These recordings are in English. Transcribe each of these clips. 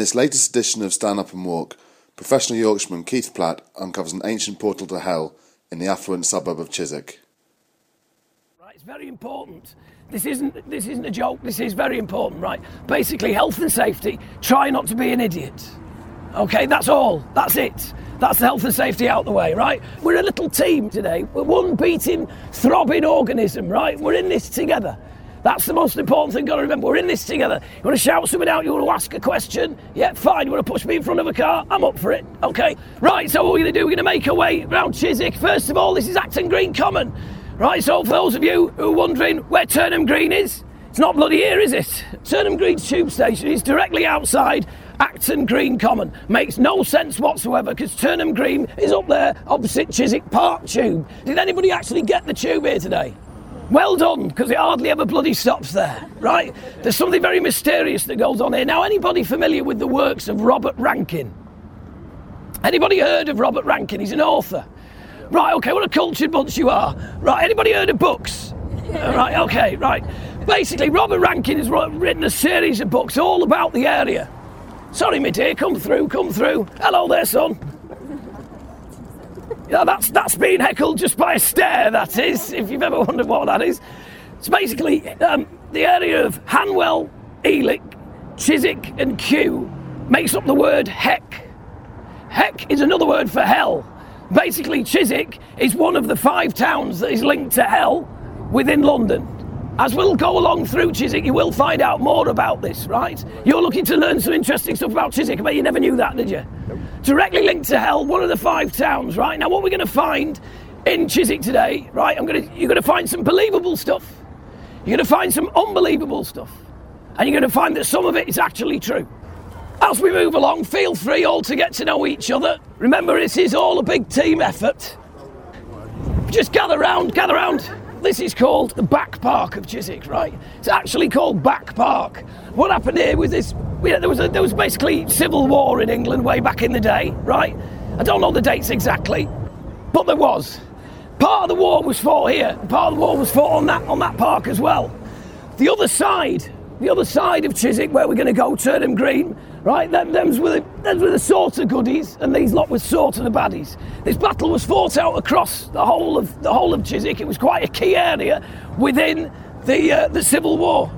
this latest edition of Stand Up and Walk, professional Yorkshireman Keith Platt uncovers an ancient portal to hell in the affluent suburb of Chiswick. Right, it's very important. This isn't this isn't a joke. This is very important, right? Basically, health and safety. Try not to be an idiot. Okay, that's all. That's it. That's the health and safety out the way, right? We're a little team today. We're one beating, throbbing organism, right? We're in this together. That's the most important thing. Got to remember, we're in this together. You want to shout something out? You want to ask a question? Yeah, fine. You want to push me in front of a car? I'm up for it. Okay. Right. So what we're going to do? We're going to make our way around Chiswick. First of all, this is Acton Green Common. Right. So for those of you who are wondering where Turnham Green is, it's not bloody here, is it? Turnham Green Tube Station is directly outside Acton Green Common. Makes no sense whatsoever because Turnham Green is up there opposite Chiswick Park Tube. Did anybody actually get the tube here today? Well done, because it hardly ever bloody stops there, right? There's something very mysterious that goes on here. Now, anybody familiar with the works of Robert Rankin? Anybody heard of Robert Rankin? He's an author. Right, okay, what a cultured bunch you are. Right, anybody heard of books? right, okay, right. Basically, Robert Rankin has written a series of books all about the area. Sorry, my dear, come through, come through. Hello there, son. Yeah, that's that's being heckled just by a stare. That is, if you've ever wondered what that is. It's basically um, the area of Hanwell, Ealing, Chiswick, and Kew makes up the word heck. Heck is another word for hell. Basically, Chiswick is one of the five towns that is linked to hell within London. As we'll go along through Chiswick, you will find out more about this, right? You're looking to learn some interesting stuff about Chiswick, but you never knew that, did you? Directly linked to hell, one of the five towns, right? Now, what we're going to find in Chiswick today, right? I'm going to, you're going to find some believable stuff. You're going to find some unbelievable stuff. And you're going to find that some of it is actually true. As we move along, feel free all to get to know each other. Remember, this is all a big team effort. Just gather round, gather round. This is called the back park of Chiswick, right? It's actually called Back Park. What happened here was this there was a, there was basically civil war in England way back in the day, right? I don't know the dates exactly, but there was. Part of the war was fought here. Part of the war was fought on that on that park as well. The other side, the other side of Chiswick, where we're going to go, Turnham Green, right? Them, them's were the, them's were the sort of goodies, and these lot was sort of the baddies. This battle was fought out across the whole of the whole of Chiswick. It was quite a key area within the uh, the Civil War.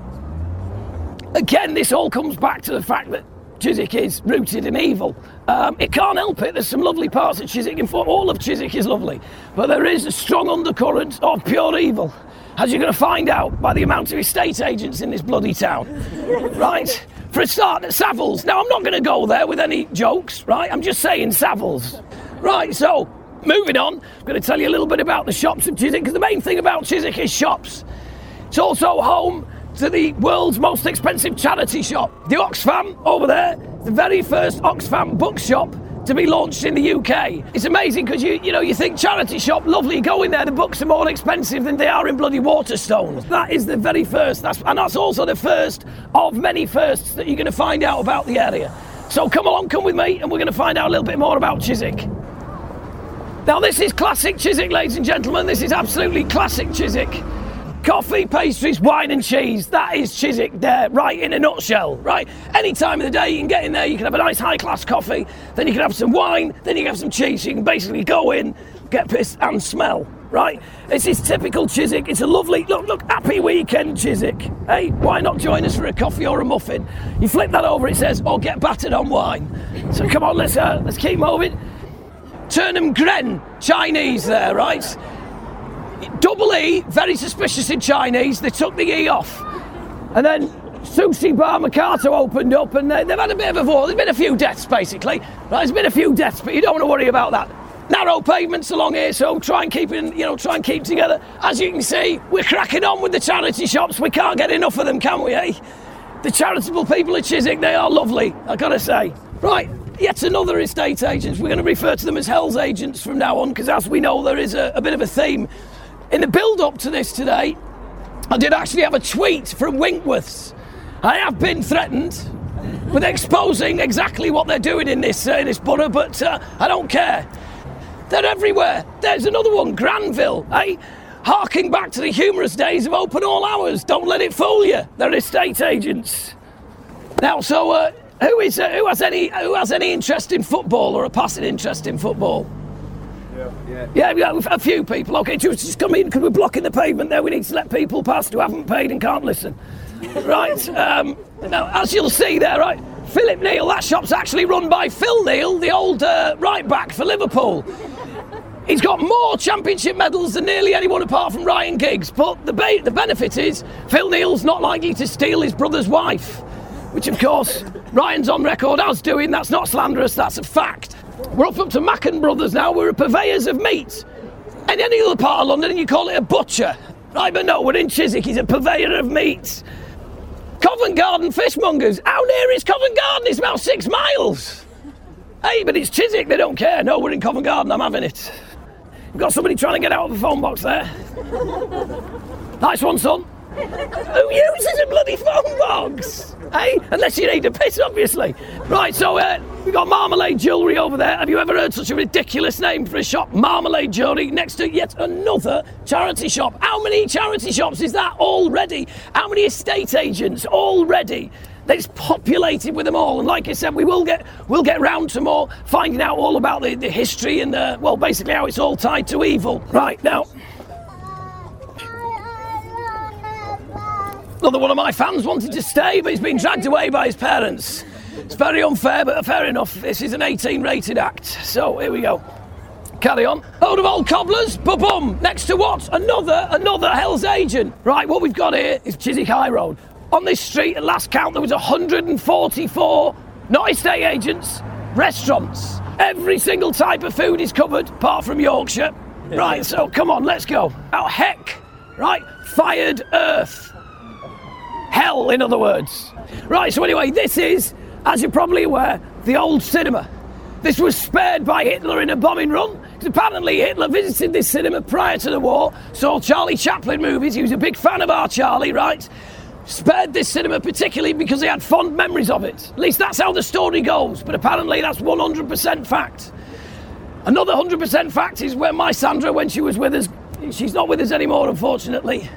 Again, this all comes back to the fact that Chiswick is rooted in evil. Um, it can't help it. There's some lovely parts of Chiswick. All of Chiswick is lovely, but there is a strong undercurrent of pure evil as you're going to find out by the amount of estate agents in this bloody town. right? For a start, Savills. Now, I'm not going to go there with any jokes, right? I'm just saying Savills. Right, so moving on, I'm going to tell you a little bit about the shops of Chiswick because the main thing about Chiswick is shops. It's also home to the world's most expensive charity shop, the Oxfam over there, the very first Oxfam bookshop to be launched in the UK. It's amazing because you you know you think charity shop, lovely, go in there. The books are more expensive than they are in bloody Waterstones. That is the very first, that's, and that's also the first of many firsts that you're going to find out about the area. So come along, come with me, and we're going to find out a little bit more about Chiswick. Now this is classic Chiswick, ladies and gentlemen. This is absolutely classic Chiswick. Coffee, pastries, wine and cheese. That is Chiswick there, right in a nutshell, right? Any time of the day you can get in there, you can have a nice high class coffee, then you can have some wine, then you can have some cheese. So you can basically go in, get pissed and smell, right? It's this is typical Chiswick. It's a lovely, look, look, happy weekend Chiswick. Hey, why not join us for a coffee or a muffin? You flip that over, it says, or get battered on wine. So come on, let's, uh, let's keep moving. Turnham Gren, Chinese there, right? Double E, very suspicious in Chinese. They took the E off. And then Sushi Bar Mercato opened up and they, they've had a bit of a war. There's been a few deaths, basically. Right, there's been a few deaths, but you don't want to worry about that. Narrow pavements along here, so try and keep in, you know, try and keep together. As you can see, we're cracking on with the charity shops. We can't get enough of them, can we, eh? The charitable people at Chiswick, they are lovely, I gotta say. Right, yet another estate agents. We're going to refer to them as Hell's agents from now on, because as we know, there is a, a bit of a theme in the build up to this today, I did actually have a tweet from Winkworths. I have been threatened with exposing exactly what they're doing in this, uh, in this borough, but uh, I don't care. They're everywhere. There's another one, Granville, eh? Harking back to the humorous days of open all hours. Don't let it fool you. They're estate agents. Now, so uh, Who is uh, who has any who has any interest in football or a passing interest in football? Yeah. Yeah, got a few people. Okay, just, just come in because we're blocking the pavement there. We need to let people past who haven't paid and can't listen. right. Um, now, as you'll see there, right, Philip Neal. That shop's actually run by Phil Neal, the old uh, right back for Liverpool. He's got more championship medals than nearly anyone apart from Ryan Giggs. But the, ba- the benefit is Phil Neal's not likely to steal his brother's wife, which of course Ryan's on record as doing. That's not slanderous. That's a fact. We're up, to Macken Brothers now. We're purveyors of meat. In any other part of London, you call it a butcher. Right, but no, we're in Chiswick. He's a purveyor of meat. Covent Garden fishmongers. How near is Covent Garden? It's about six miles. Hey, but it's Chiswick. They don't care. No, we're in Covent Garden. I'm having it. We've got somebody trying to get out of the phone box there. nice one, son. Who uses a bloody phone box? Hey, unless you need a piss, obviously. Right, so uh, we've got Marmalade Jewellery over there. Have you ever heard such a ridiculous name for a shop? Marmalade Jewellery next to yet another charity shop. How many charity shops is that already? How many estate agents already? That's populated with them all, and like I said, we will get we'll get round to more finding out all about the, the history and the well, basically how it's all tied to evil. Right now, Another one of my fans wanted to stay, but he's been dragged away by his parents. It's very unfair, but fair enough. This is an 18 rated act. So here we go. Carry on. Hold of old cobblers. Ba bum. Next to what? Another, another Hell's Agent. Right, what we've got here is Chiswick High Road. On this street, at last count, there was 144, not estate agents, restaurants. Every single type of food is covered, apart from Yorkshire. Right, so come on, let's go. Oh, heck. Right, fired earth. Hell, in other words. Right, so anyway, this is, as you're probably aware, the old cinema. This was spared by Hitler in a bombing run. Because apparently Hitler visited this cinema prior to the war, saw Charlie Chaplin movies. He was a big fan of our Charlie, right? Spared this cinema particularly because he had fond memories of it. At least that's how the story goes, but apparently that's 100% fact. Another 100% fact is when my Sandra, when she was with us, she's not with us anymore, unfortunately.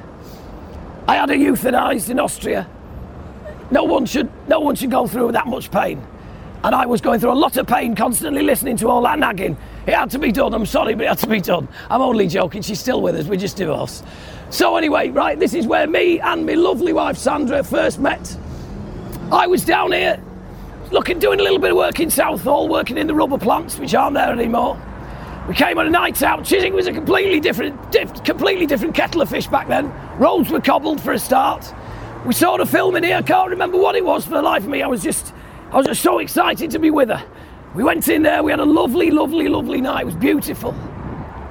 I had her euthanized in Austria. No one should, no one should go through that much pain. And I was going through a lot of pain constantly listening to all that nagging. It had to be done. I'm sorry, but it had to be done. I'm only joking. She's still with us. We just divorced. So anyway, right, this is where me and my lovely wife Sandra first met. I was down here, looking, doing a little bit of work in Southall, working in the rubber plants, which aren't there anymore. We came on a night out. Chiswick was a completely different, diff, completely different kettle of fish back then. Roads were cobbled for a start. We saw the film in here. I can't remember what it was for the life of me. I was just, I was just so excited to be with her. We went in there. We had a lovely, lovely, lovely night. It was beautiful.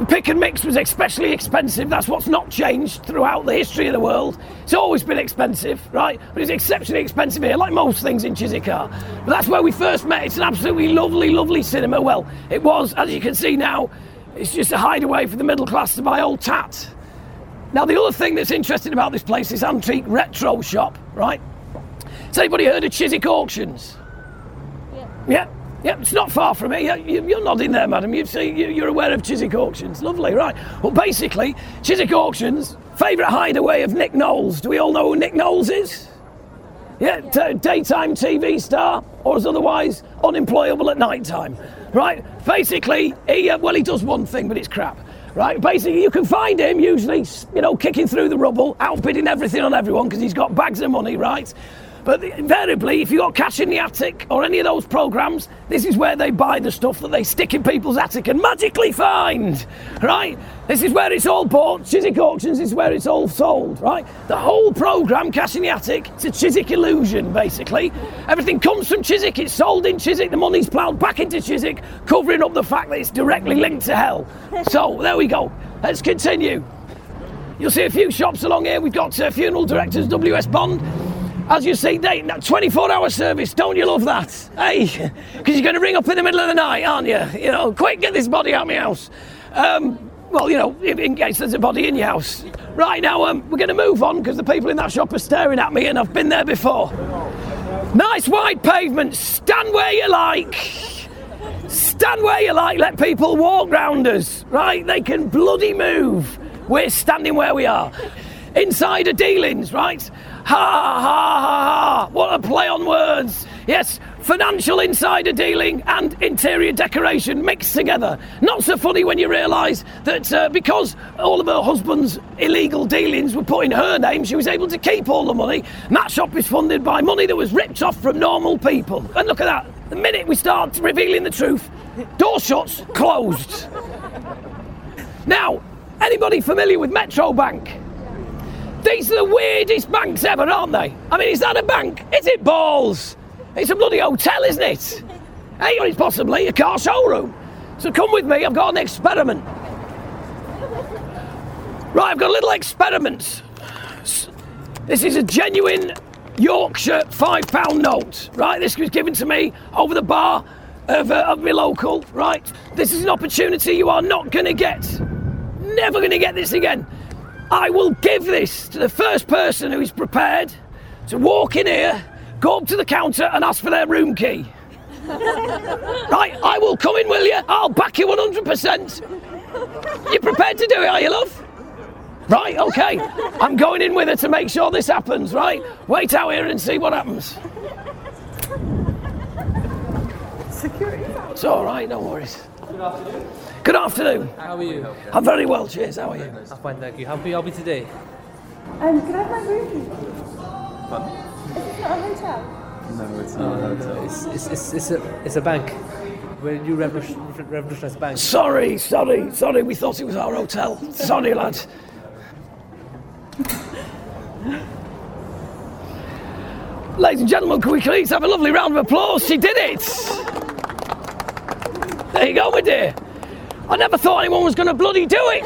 The pick and mix was especially expensive. That's what's not changed throughout the history of the world. It's always been expensive, right? But it's exceptionally expensive here, like most things in Chiswick. But that's where we first met. It's an absolutely lovely, lovely cinema. Well, it was, as you can see now, it's just a hideaway for the middle class to buy old tat. Now, the other thing that's interesting about this place is antique retro shop, right? Has anybody heard of Chiswick Auctions? Yeah. Yeah. Yeah, it's not far from here. You- You're nodding there, madam. You- you're aware of Chiswick Auctions. Lovely, right. Well, basically, Chiswick Auctions, favourite hideaway of Nick Knowles. Do we all know who Nick Knowles is? Yeah, t- daytime TV star, or is otherwise unemployable at night time. Right? Basically, he, uh, well, he does one thing, but it's crap. Right? Basically, you can find him usually, you know, kicking through the rubble, outbidding everything on everyone because he's got bags of money, right? But invariably, if you've got cash in the attic or any of those programs, this is where they buy the stuff that they stick in people's attic and magically find, right? This is where it's all bought. Chiswick Auctions is where it's all sold, right? The whole program, Cash in the Attic, it's a Chiswick illusion, basically. Everything comes from Chiswick, it's sold in Chiswick, the money's ploughed back into Chiswick, covering up the fact that it's directly linked to hell. So, there we go. Let's continue. You'll see a few shops along here. We've got uh, funeral directors, W.S. Bond. As you see, they 24 hour service. Don't you love that? Hey, because you're going to ring up in the middle of the night, aren't you? You know, quick, get this body out of my house. Um, well, you know, in, case there's a body in your house. Right now, um, we're going to move on because the people in that shop are staring at me and I've been there before. Nice wide pavement. Stand where you like. Stand where you like, let people walk round us, right? They can bloody move. We're standing where we are. Insider dealings, right? Ha ha ha ha. What a play on words. Yes, financial insider dealing and interior decoration mixed together. Not so funny when you realise that uh, because all of her husband's illegal dealings were put in her name, she was able to keep all the money. And that shop is funded by money that was ripped off from normal people. And look at that. The minute we start revealing the truth, door shuts, closed. Now, anybody familiar with Metro Bank? These are the weirdest banks ever, aren't they? I mean, is that a bank? Is it balls? It's a bloody hotel, isn't it? Hey, or it's possibly a car showroom. So come with me, I've got an experiment. Right, I've got a little experiment. This is a genuine Yorkshire five pound note, right? This was given to me over the bar of, uh, of my local, right? This is an opportunity you are not going to get. Never going to get this again. I will give this to the first person who is prepared to walk in here, go up to the counter and ask for their room key. right, I will come in, will you? I'll back you 100%. You prepared to do it, are you, love? Right, okay. I'm going in with her to make sure this happens, right? Wait out here and see what happens. Security. It's all right, no worries. Good afternoon. Good afternoon. How are you? I'm very well, cheers. How are you? I'm fine, thank you. How can we help you today? Um, can I have my room key? Is this not a hotel? No, it's not a hotel. It's, it's, it's, it's, a, it's a bank. We're a new revolution, revolutionized bank. Sorry, sorry, sorry. We thought it was our hotel. Sorry, lad. Ladies and gentlemen, can we please have a lovely round of applause? She did it! There you go, my dear. I never thought anyone was going to bloody do it.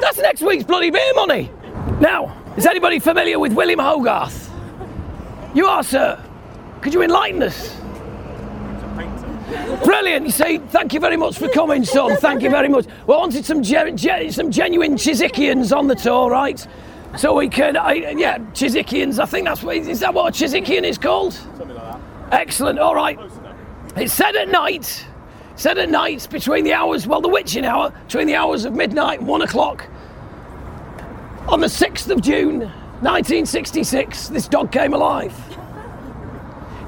That's next week's bloody beer money. Now, is anybody familiar with William Hogarth? You are, sir. Could you enlighten us? Brilliant. You see, thank you very much for coming, son. Thank you very much. We wanted some ge- ge- some genuine Chiswickians on the tour, right? So we can, yeah, Chiswickians. I think that's what is that what a Chiswickian is called? Something like that. Excellent. All right. It's said at night. Said at night between the hours, well, the witching hour, between the hours of midnight and one o'clock. On the 6th of June, 1966, this dog came alive.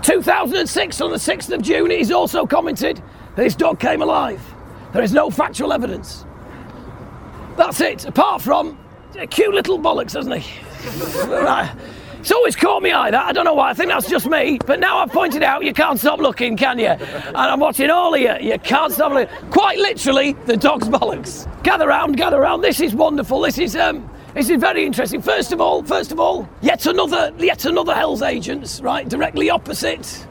2006, on the 6th of June, it is also commented that this dog came alive. There is no factual evidence. That's it, apart from a cute little bollocks, hasn't he? It's always caught me eye that. I don't know why. I think that's just me. But now I've pointed out, you can't stop looking, can you? And I'm watching all of you. You can't stop looking. Quite literally, the dog's bollocks. Gather round, gather round. This is wonderful. This is um, this is very interesting. First of all, first of all, yet another, yet another Hell's Agents, right? Directly opposite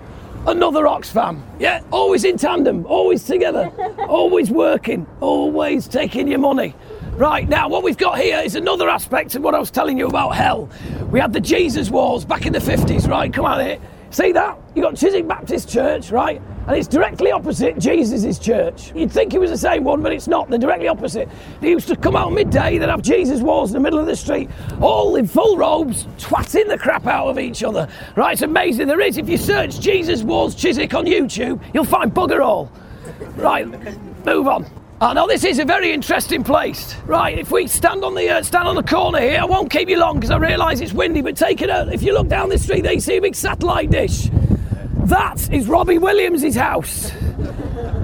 another Oxfam. Yeah, always in tandem, always together, always working, always taking your money. Right, now what we've got here is another aspect of what I was telling you about hell. We had the Jesus Wars back in the 50s, right? Come on here. See that? You got Chiswick Baptist Church, right? And it's directly opposite Jesus' church. You'd think it was the same one, but it's not. They're directly opposite. They used to come out midday, they'd have Jesus Wars in the middle of the street, all in full robes, twatting the crap out of each other. Right, it's amazing. There is, if you search Jesus Wars Chiswick on YouTube, you'll find bugger all. Right, move on. Oh no, this is a very interesting place. Right, if we stand on the uh, stand on the corner here, I won't keep you long because I realise it's windy. But take it out. If you look down the street, there you see a big satellite dish. That is Robbie Williams' house.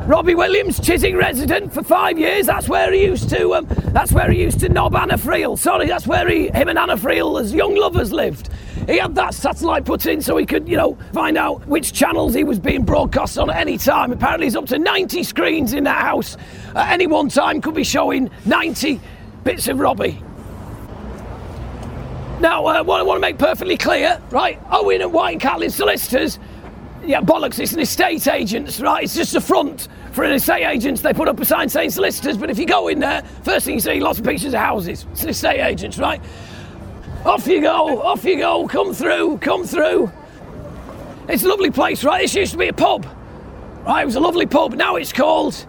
Robbie Williams, Chiswick resident for five years. That's where he used to. Um, that's where he used to knob Anna Friel. Sorry, that's where he, him and Anna Friel, as young lovers, lived. He had that satellite put in so he could, you know, find out which channels he was being broadcast on at any time. Apparently, he's up to 90 screens in that house. At any one time, could be showing 90 bits of Robbie. Now, uh, what I want to make perfectly clear, right? Owen and White and Catlin solicitors yeah, bollocks, it's an estate agent's, right? It's just a front for an estate agent. They put up a sign saying solicitors, but if you go in there, first thing you see, lots of pictures of houses. It's an estate agent's, right? Off you go, off you go, come through, come through. It's a lovely place, right? This used to be a pub, right? It was a lovely pub. Now it's called,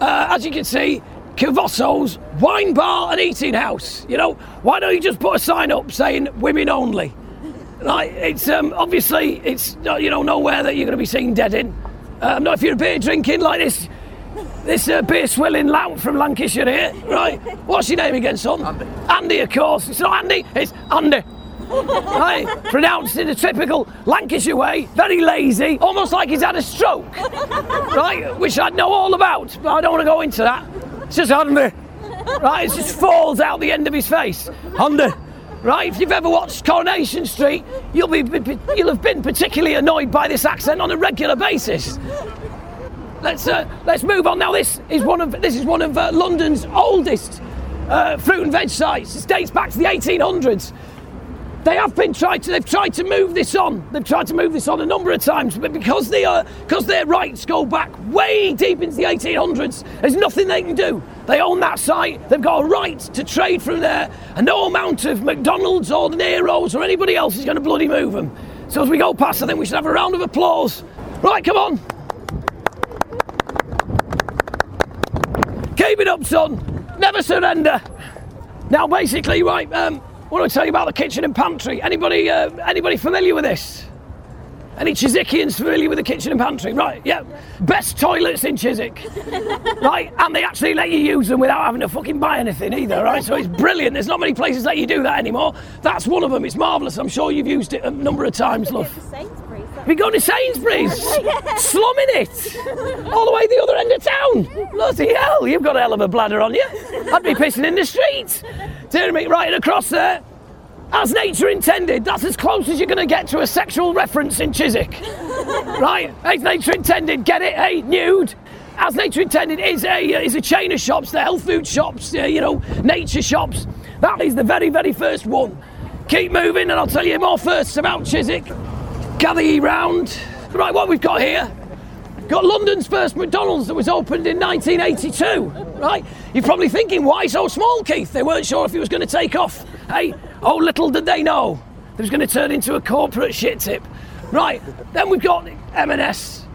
uh, as you can see, Carvosso's Wine Bar and Eating House. You know, why don't you just put a sign up saying women only? Like it's um, obviously it's uh, you know nowhere that you're going to be seen dead in. Um, not if you're a beer drinking like this, this uh, beer swilling lout from Lancashire here, right? What's your name again, son? Andy. Andy, of course. It's not Andy. It's Andy. right? Pronounced in a typical Lancashire way, very lazy, almost like he's had a stroke, right? Which I know all about, but I don't want to go into that. It's just Andy, right? It just falls out the end of his face. Andy Right, if you've ever watched Coronation Street, you'll be you'll have been particularly annoyed by this accent on a regular basis. Let's uh, let's move on now. This is one of this is one of uh, London's oldest uh, fruit and veg sites. It dates back to the 1800s. They have been tried to. They've tried to move this on. They've tried to move this on a number of times, but because they are because their rights go back way deep into the 1800s, there's nothing they can do. They own that site. They've got a right to trade from there, and no amount of McDonald's or Neros or anybody else is going to bloody move them. So as we go past, I think we should have a round of applause. Right, come on. Keep it up, son. Never surrender. Now, basically, right. Um, what do I tell you about the kitchen and pantry? Anybody, uh, anybody familiar with this? Any Chiswickians familiar with the kitchen and pantry? Right, yeah. Best toilets in Chiswick. right, and they actually let you use them without having to fucking buy anything either, right? So it's brilliant. There's not many places let you do that anymore. That's one of them. It's marvellous. I'm sure you've used it a number of times, love. We go to Sainsbury's, slumming it, all the way the other end of town. Bloody hell, you've got a hell of a bladder on you. I'd be pissing in the street. Turn me right across there. As nature intended, that's as close as you're going to get to a sexual reference in Chiswick. right? As nature intended, get it? Hey, nude. As nature intended is a is a chain of shops, the health food shops, uh, you know, nature shops. That is the very very first one. Keep moving, and I'll tell you more firsts about Chiswick. Gather ye round. Right, what we've got here got London's first McDonald's that was opened in 1982. Right? You're probably thinking, why so small, Keith? They weren't sure if he was going to take off. Hey, oh, little did they know it was going to turn into a corporate shit tip. Right, then we've got M&S,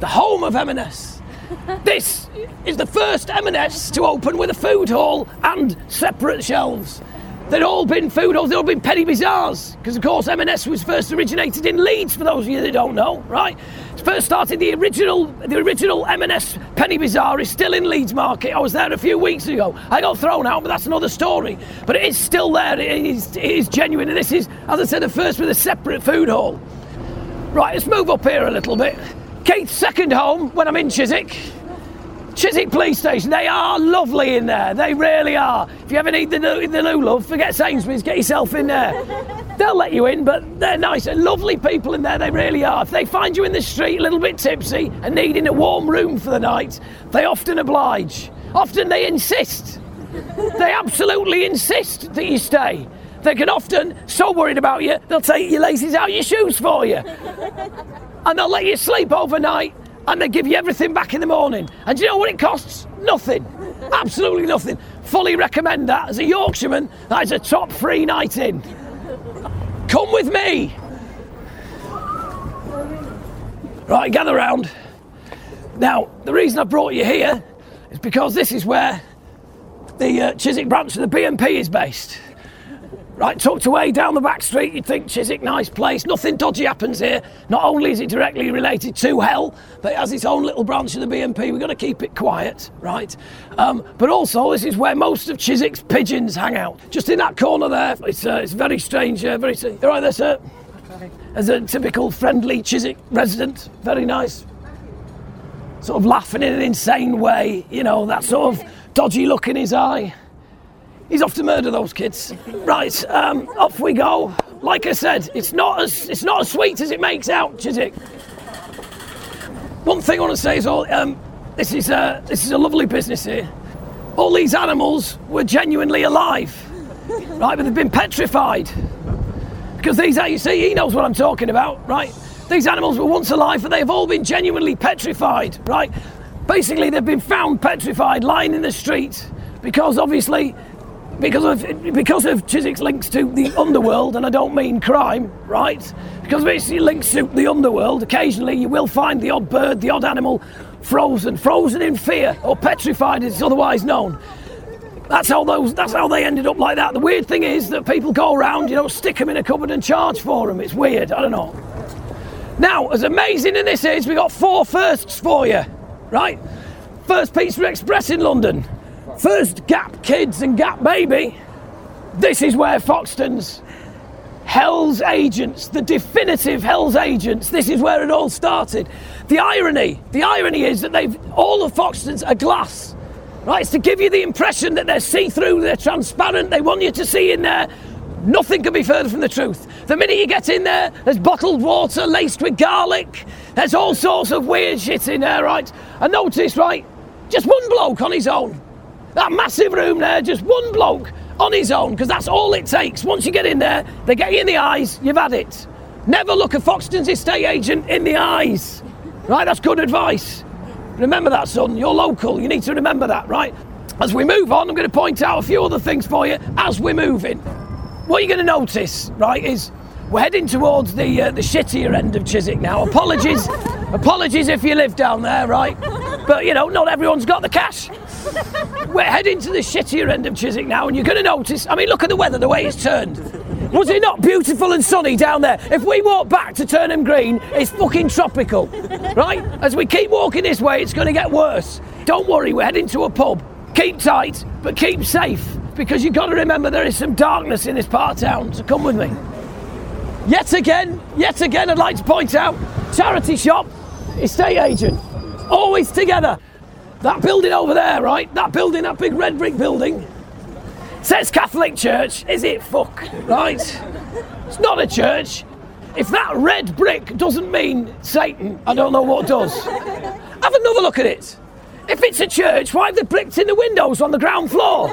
the home of M&S. This is the first M&S to open with a food hall and separate shelves. They'd all been food halls, they'd all been penny bazaars. Because, of course, M&S was first originated in Leeds, for those of you that don't know, right? First started, the original the original M&S penny bazaar is still in Leeds Market. I was there a few weeks ago. I got thrown out, but that's another story. But it is still there, it is, it is genuine. And this is, as I said, the first with a separate food hall. Right, let's move up here a little bit. Keith's second home when I'm in Chiswick. Chiswick Police Station, they are lovely in there. They really are. If you ever need the new, the new love, forget Sainsbury's, get yourself in there. They'll let you in, but they're nice and lovely people in there. They really are. If they find you in the street a little bit tipsy and needing a warm room for the night, they often oblige. Often they insist. They absolutely insist that you stay. They can often, so worried about you, they'll take your laces out your shoes for you. And they'll let you sleep overnight and they give you everything back in the morning. And do you know what it costs? Nothing. Absolutely nothing. Fully recommend that. As a Yorkshireman, that is a top free night in. Come with me. Right, gather round. Now, the reason I brought you here is because this is where the uh, Chiswick branch of the BNP is based. Right, tucked away down the back street, you'd think Chiswick, nice place. Nothing dodgy happens here. Not only is it directly related to hell, but it has its own little branch of the BNP. We've got to keep it quiet, right? Um, but also, this is where most of Chiswick's pigeons hang out. Just in that corner there. It's, uh, it's very strange. Uh, very. Right there, sir. As a typical friendly Chiswick resident, very nice. Sort of laughing in an insane way, you know, that sort of dodgy look in his eye. He's off to murder those kids. Right, um, off we go. Like I said, it's not as it's not as sweet as it makes out, Chiswick. One thing I want to say is all um, this is a, this is a lovely business here. All these animals were genuinely alive, right? But they've been petrified because these you see he knows what I'm talking about, right? These animals were once alive, but they have all been genuinely petrified, right? Basically, they've been found petrified, lying in the street because obviously because of because of Chiswick's links to the underworld, and I don't mean crime, right? Because basically links to the underworld. Occasionally, you will find the odd bird, the odd animal, frozen, frozen in fear, or petrified, as it's otherwise known. That's how those. That's how they ended up like that. The weird thing is that people go around, you know, stick them in a cupboard and charge for them. It's weird. I don't know. Now, as amazing as this is, we got four firsts for you, right? First Pizza Express in London. First Gap Kids and Gap Baby. This is where Foxtons Hell's Agents, the definitive Hell's Agents. This is where it all started. The irony, the irony is that they've all the Foxtons are glass. Right, it's to give you the impression that they're see-through, they're transparent, they want you to see in there. Nothing can be further from the truth. The minute you get in there, there's bottled water laced with garlic. There's all sorts of weird shit in there, right? And notice, right, just one bloke on his own. That massive room there, just one bloke on his own, because that's all it takes. Once you get in there, they get you in the eyes, you've had it. Never look a Foxton's estate agent in the eyes. Right, that's good advice. Remember that, son. You're local. You need to remember that, right? As we move on, I'm going to point out a few other things for you as we're moving. What you're going to notice, right, is we're heading towards the uh, the shittier end of Chiswick now. Apologies, apologies if you live down there, right? But you know, not everyone's got the cash. We're heading to the shittier end of Chiswick now, and you're going to notice. I mean, look at the weather, the way it's turned. Was it not beautiful and sunny down there? If we walk back to Turnham Green, it's fucking tropical, right? As we keep walking this way, it's going to get worse. Don't worry, we're heading to a pub. Keep tight, but keep safe, because you've got to remember there is some darkness in this part of town. So come with me. Yet again, yet again, I'd like to point out charity shop, estate agent, always together. That building over there, right? That building, that big red brick building, says Catholic Church. Is it fuck, right? It's not a church. If that red brick doesn't mean Satan, I don't know what does. Have another look at it. If it's a church, why have they bricked in the windows on the ground floor?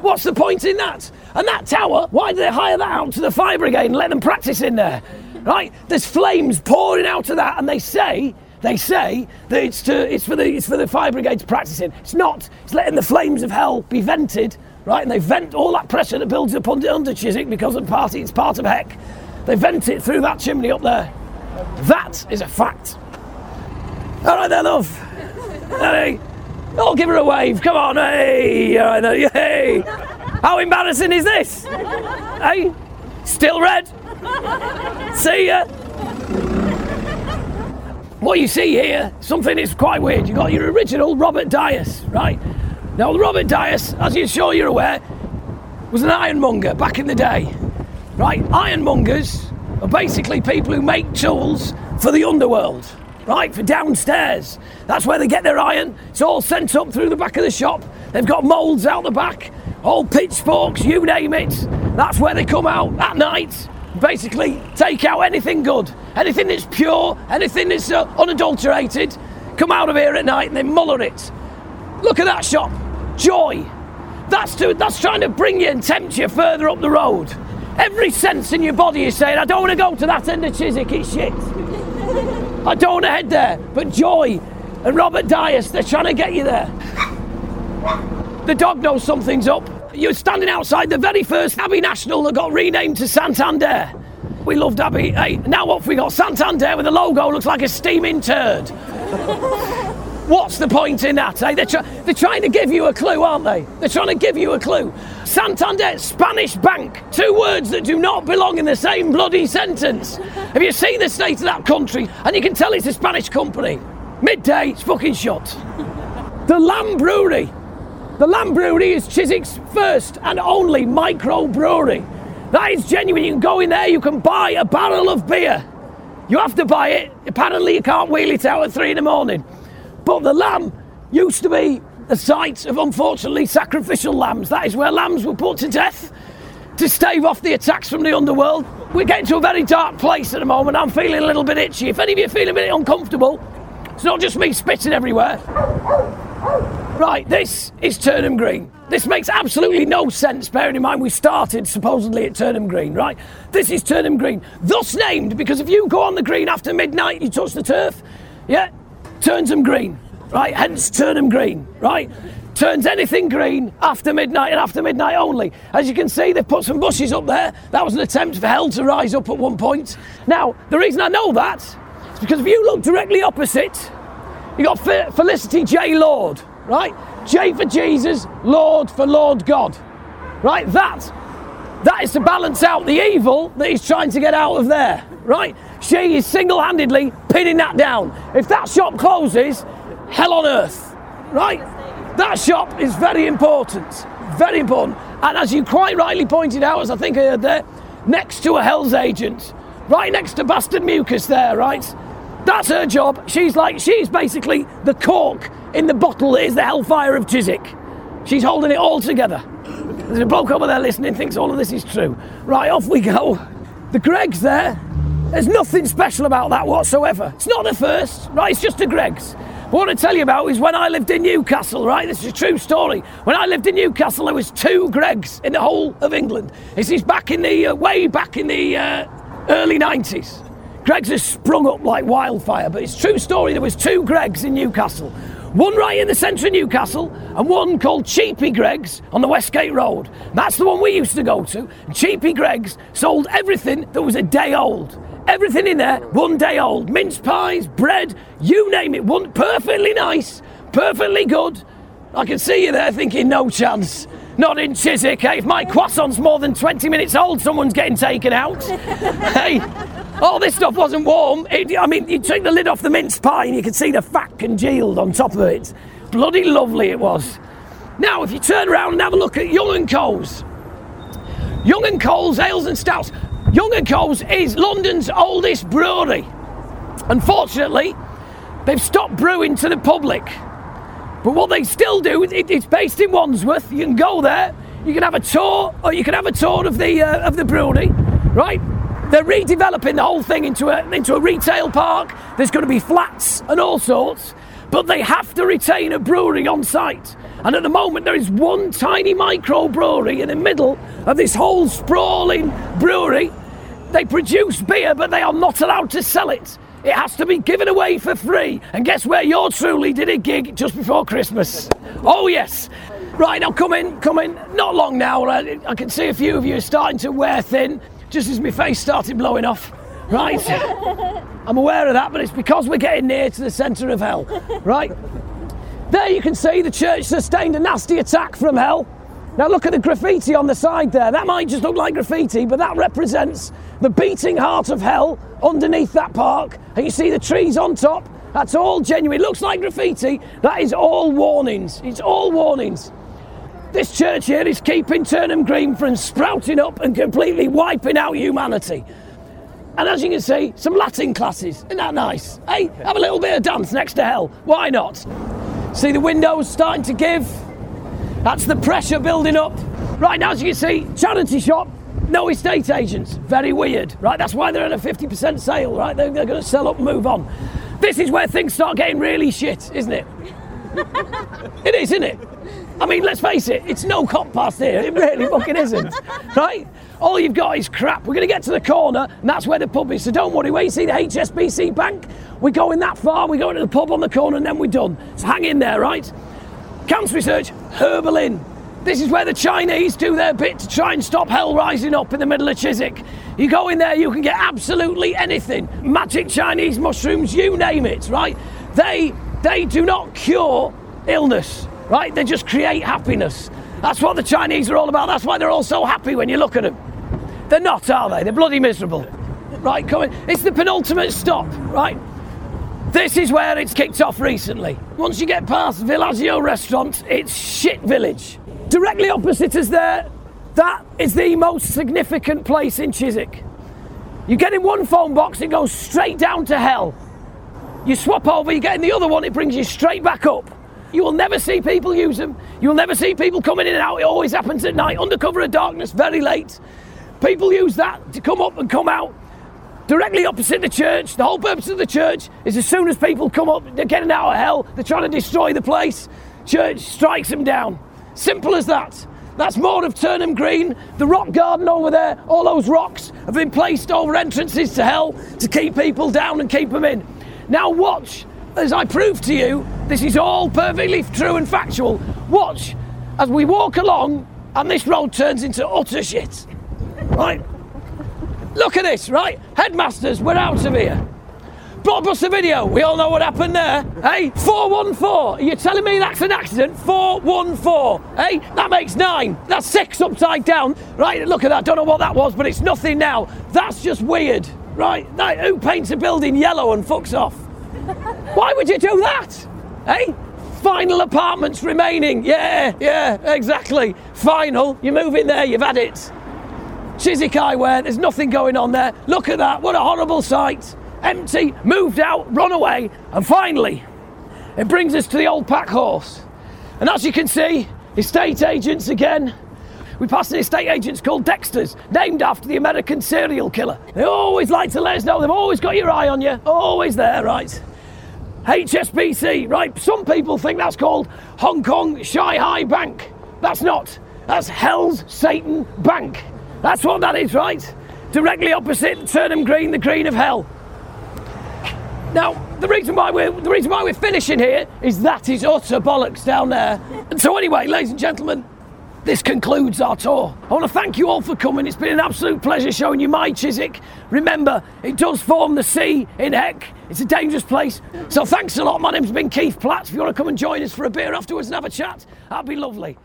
What's the point in that? And that tower, why do they hire that out to the fire brigade and let them practice in there? Right? There's flames pouring out of that, and they say they say that it's to it's for the it's for the fire brigades practicing. It's not. It's letting the flames of hell be vented, right? And they vent all that pressure that builds up under, under Chiswick because of party. It's part of heck. They vent it through that chimney up there. That is a fact. All right, there, love. Hey, I'll give her a wave. Come on, hey, all right, there, hey. How embarrassing is this? Hey, still red. See ya. What you see here, something is quite weird. You've got your original Robert Dyas, right? Now, Robert Dyas, as you're sure you're aware, was an ironmonger back in the day, right? Ironmongers are basically people who make tools for the underworld, right? For downstairs. That's where they get their iron. It's all sent up through the back of the shop. They've got moulds out the back, all pitchforks, you name it. That's where they come out at night. Basically, take out anything good, anything that's pure, anything that's uh, unadulterated. Come out of here at night and they muller it. Look at that shop, joy. That's to, that's trying to bring you and tempt you further up the road. Every sense in your body is saying, I don't want to go to that end of Chiswick, it's shit. I don't want to head there. But Joy and Robert Dyas, they're trying to get you there. The dog knows something's up. You're standing outside the very first Abbey National that got renamed to Santander. We loved Abbey. Hey, now what we got? Santander with a logo looks like a steaming turd. What's the point in that? Eh? They're, they're trying to give you a clue, aren't they? They're trying to give you a clue. Santander, Spanish bank, two words that do not belong in the same bloody sentence. Have you seen the state of that country? And you can tell it's a Spanish company. Midday, it's fucking shut. The Lamb Brewery. The Lamb Brewery is Chiswick's first and only micro brewery. That is genuine. You can go in there, you can buy a barrel of beer. You have to buy it. Apparently, you can't wheel it out at three in the morning. But the lamb used to be the site of, unfortunately, sacrificial lambs. That is where lambs were put to death to stave off the attacks from the underworld. We're getting to a very dark place at the moment. I'm feeling a little bit itchy. If any of you feeling a bit uncomfortable, it's not just me spitting everywhere. Right, this is Turnham Green. This makes absolutely no sense, bearing in mind we started supposedly at Turnham Green, right? This is Turnham Green, thus named because if you go on the green after midnight, you touch the turf, yeah, turns them green, right? Hence Turnham Green, right? Turns anything green after midnight and after midnight only. As you can see, they've put some bushes up there. That was an attempt for hell to rise up at one point. Now, the reason I know that is because if you look directly opposite, you've got Felicity J. Lord, right? J for Jesus, Lord for Lord God, right? That, that is to balance out the evil that he's trying to get out of there, right? She is single-handedly pinning that down. If that shop closes, hell on earth, right? That shop is very important, very important. And as you quite rightly pointed out, as I think I heard there, next to a Hell's Agent, right next to Bastard Mucus there, right? That's her job. She's like, she's basically the cork in the bottle that is the Hellfire of Chiswick. She's holding it all together. There's a bloke over there listening, thinks all of this is true. Right, off we go. The Greggs there. There's nothing special about that whatsoever. It's not the first, right? It's just a Greggs. What I tell you about is when I lived in Newcastle, right? This is a true story. When I lived in Newcastle, there was two Greggs in the whole of England. This is back in the, uh, way back in the uh, early 90s. Greggs has sprung up like wildfire, but it's true story. There was two Greggs in Newcastle. One right in the centre of Newcastle, and one called Cheapy Greggs on the Westgate Road. That's the one we used to go to. Cheapy Greggs sold everything that was a day old. Everything in there, one day old. Mince pies, bread, you name it. One perfectly nice, perfectly good. I can see you there thinking, no chance. Not in Chiswick, eh? If my croissant's more than 20 minutes old, someone's getting taken out. hey, all this stuff wasn't warm. It, I mean, you take the lid off the mince pie and you can see the fat congealed on top of it. Bloody lovely it was. Now, if you turn around and have a look at Young and Co's, Young and Co's ales and stouts. Young and Co's is London's oldest brewery. Unfortunately, they've stopped brewing to the public. But what they still do, it, it's based in Wandsworth. You can go there, you can have a tour, or you can have a tour of the uh, of the brewery, right? They're redeveloping the whole thing into a into a retail park. There's going to be flats and all sorts, but they have to retain a brewery on site. And at the moment, there is one tiny micro brewery in the middle of this whole sprawling brewery. They produce beer, but they are not allowed to sell it. It has to be given away for free. And guess where you're truly did a gig just before Christmas? Oh, yes. Right, now come in, come in. Not long now. I, I can see a few of you are starting to wear thin, just as my face started blowing off. Right? I'm aware of that, but it's because we're getting near to the centre of hell. Right? There you can see the church sustained a nasty attack from hell. Now look at the graffiti on the side there. That might just look like graffiti, but that represents the beating heart of hell underneath that park. And you see the trees on top. That's all genuine. It looks like graffiti. That is all warnings. It's all warnings. This church here is keeping Turnham Green from sprouting up and completely wiping out humanity. And as you can see, some Latin classes. Isn't that nice? Hey, have a little bit of dance next to hell. Why not? See the windows starting to give? That's the pressure building up. Right now, as you can see, charity shop, no estate agents. Very weird, right? That's why they're at a 50% sale, right? They're, they're going to sell up and move on. This is where things start getting really shit, isn't it? it is, isn't it? I mean, let's face it, it's no cop past here. It really fucking isn't, right? All you've got is crap. We're going to get to the corner, and that's where the pub is. So don't worry. Where you see the HSBC bank, we're going that far. We're going to the pub on the corner, and then we're done. So hang in there, right? Cancer Research, Herbal Inn. This is where the Chinese do their bit to try and stop hell rising up in the middle of Chiswick. You go in there, you can get absolutely anything. Magic Chinese mushrooms, you name it, right? They they do not cure illness, right? They just create happiness. That's what the Chinese are all about. That's why they're all so happy when you look at them. They're not, are they? They're bloody miserable. Right, coming. It's the penultimate stop, right? This is where it's kicked off recently. Once you get past Villaggio restaurant, it's shit village. Directly opposite us there, that is the most significant place in Chiswick. You get in one phone box, it goes straight down to hell. You swap over, you get in the other one, it brings you straight back up. You will never see people use them. You will never see people coming in and out. It always happens at night, under cover of darkness, very late. People use that to come up and come out. Directly opposite the church, the whole purpose of the church is as soon as people come up, they're getting out of hell, they're trying to destroy the place, church strikes them down. Simple as that. That's more of Turnham Green, the rock garden over there, all those rocks have been placed over entrances to hell to keep people down and keep them in. Now, watch as I prove to you this is all perfectly true and factual. Watch as we walk along and this road turns into utter shit. Right? Look at this, right? Headmasters, we're out of here. Blockbuster video, we all know what happened there. Hey, 414. Are you telling me that's an accident? 414. Hey, that makes nine. That's six upside down. Right, look at that. Don't know what that was, but it's nothing now. That's just weird. Right? That, who paints a building yellow and fucks off? Why would you do that? Hey? Final apartments remaining. Yeah, yeah, exactly. Final. You move in there, you've had it. Chiswick Eyewear, there's nothing going on there. Look at that, what a horrible sight. Empty, moved out, run away, and finally, it brings us to the old pack horse. And as you can see, estate agents again. We passed an estate agents called Dexter's, named after the American serial killer. They always like to let us know they've always got your eye on you, always there, right? HSBC, right? Some people think that's called Hong Kong Shanghai Bank. That's not. That's Hell's Satan Bank. That's what that is, right? Directly opposite Turnham Green, the Green of Hell. Now, the reason why we're the reason why we're finishing here is that is utter bollocks down there. And so anyway, ladies and gentlemen, this concludes our tour. I want to thank you all for coming. It's been an absolute pleasure showing you my Chiswick. Remember, it does form the sea in Heck. It's a dangerous place. So thanks a lot. My name's been Keith Platt. If you want to come and join us for a beer afterwards and have a chat, that'd be lovely.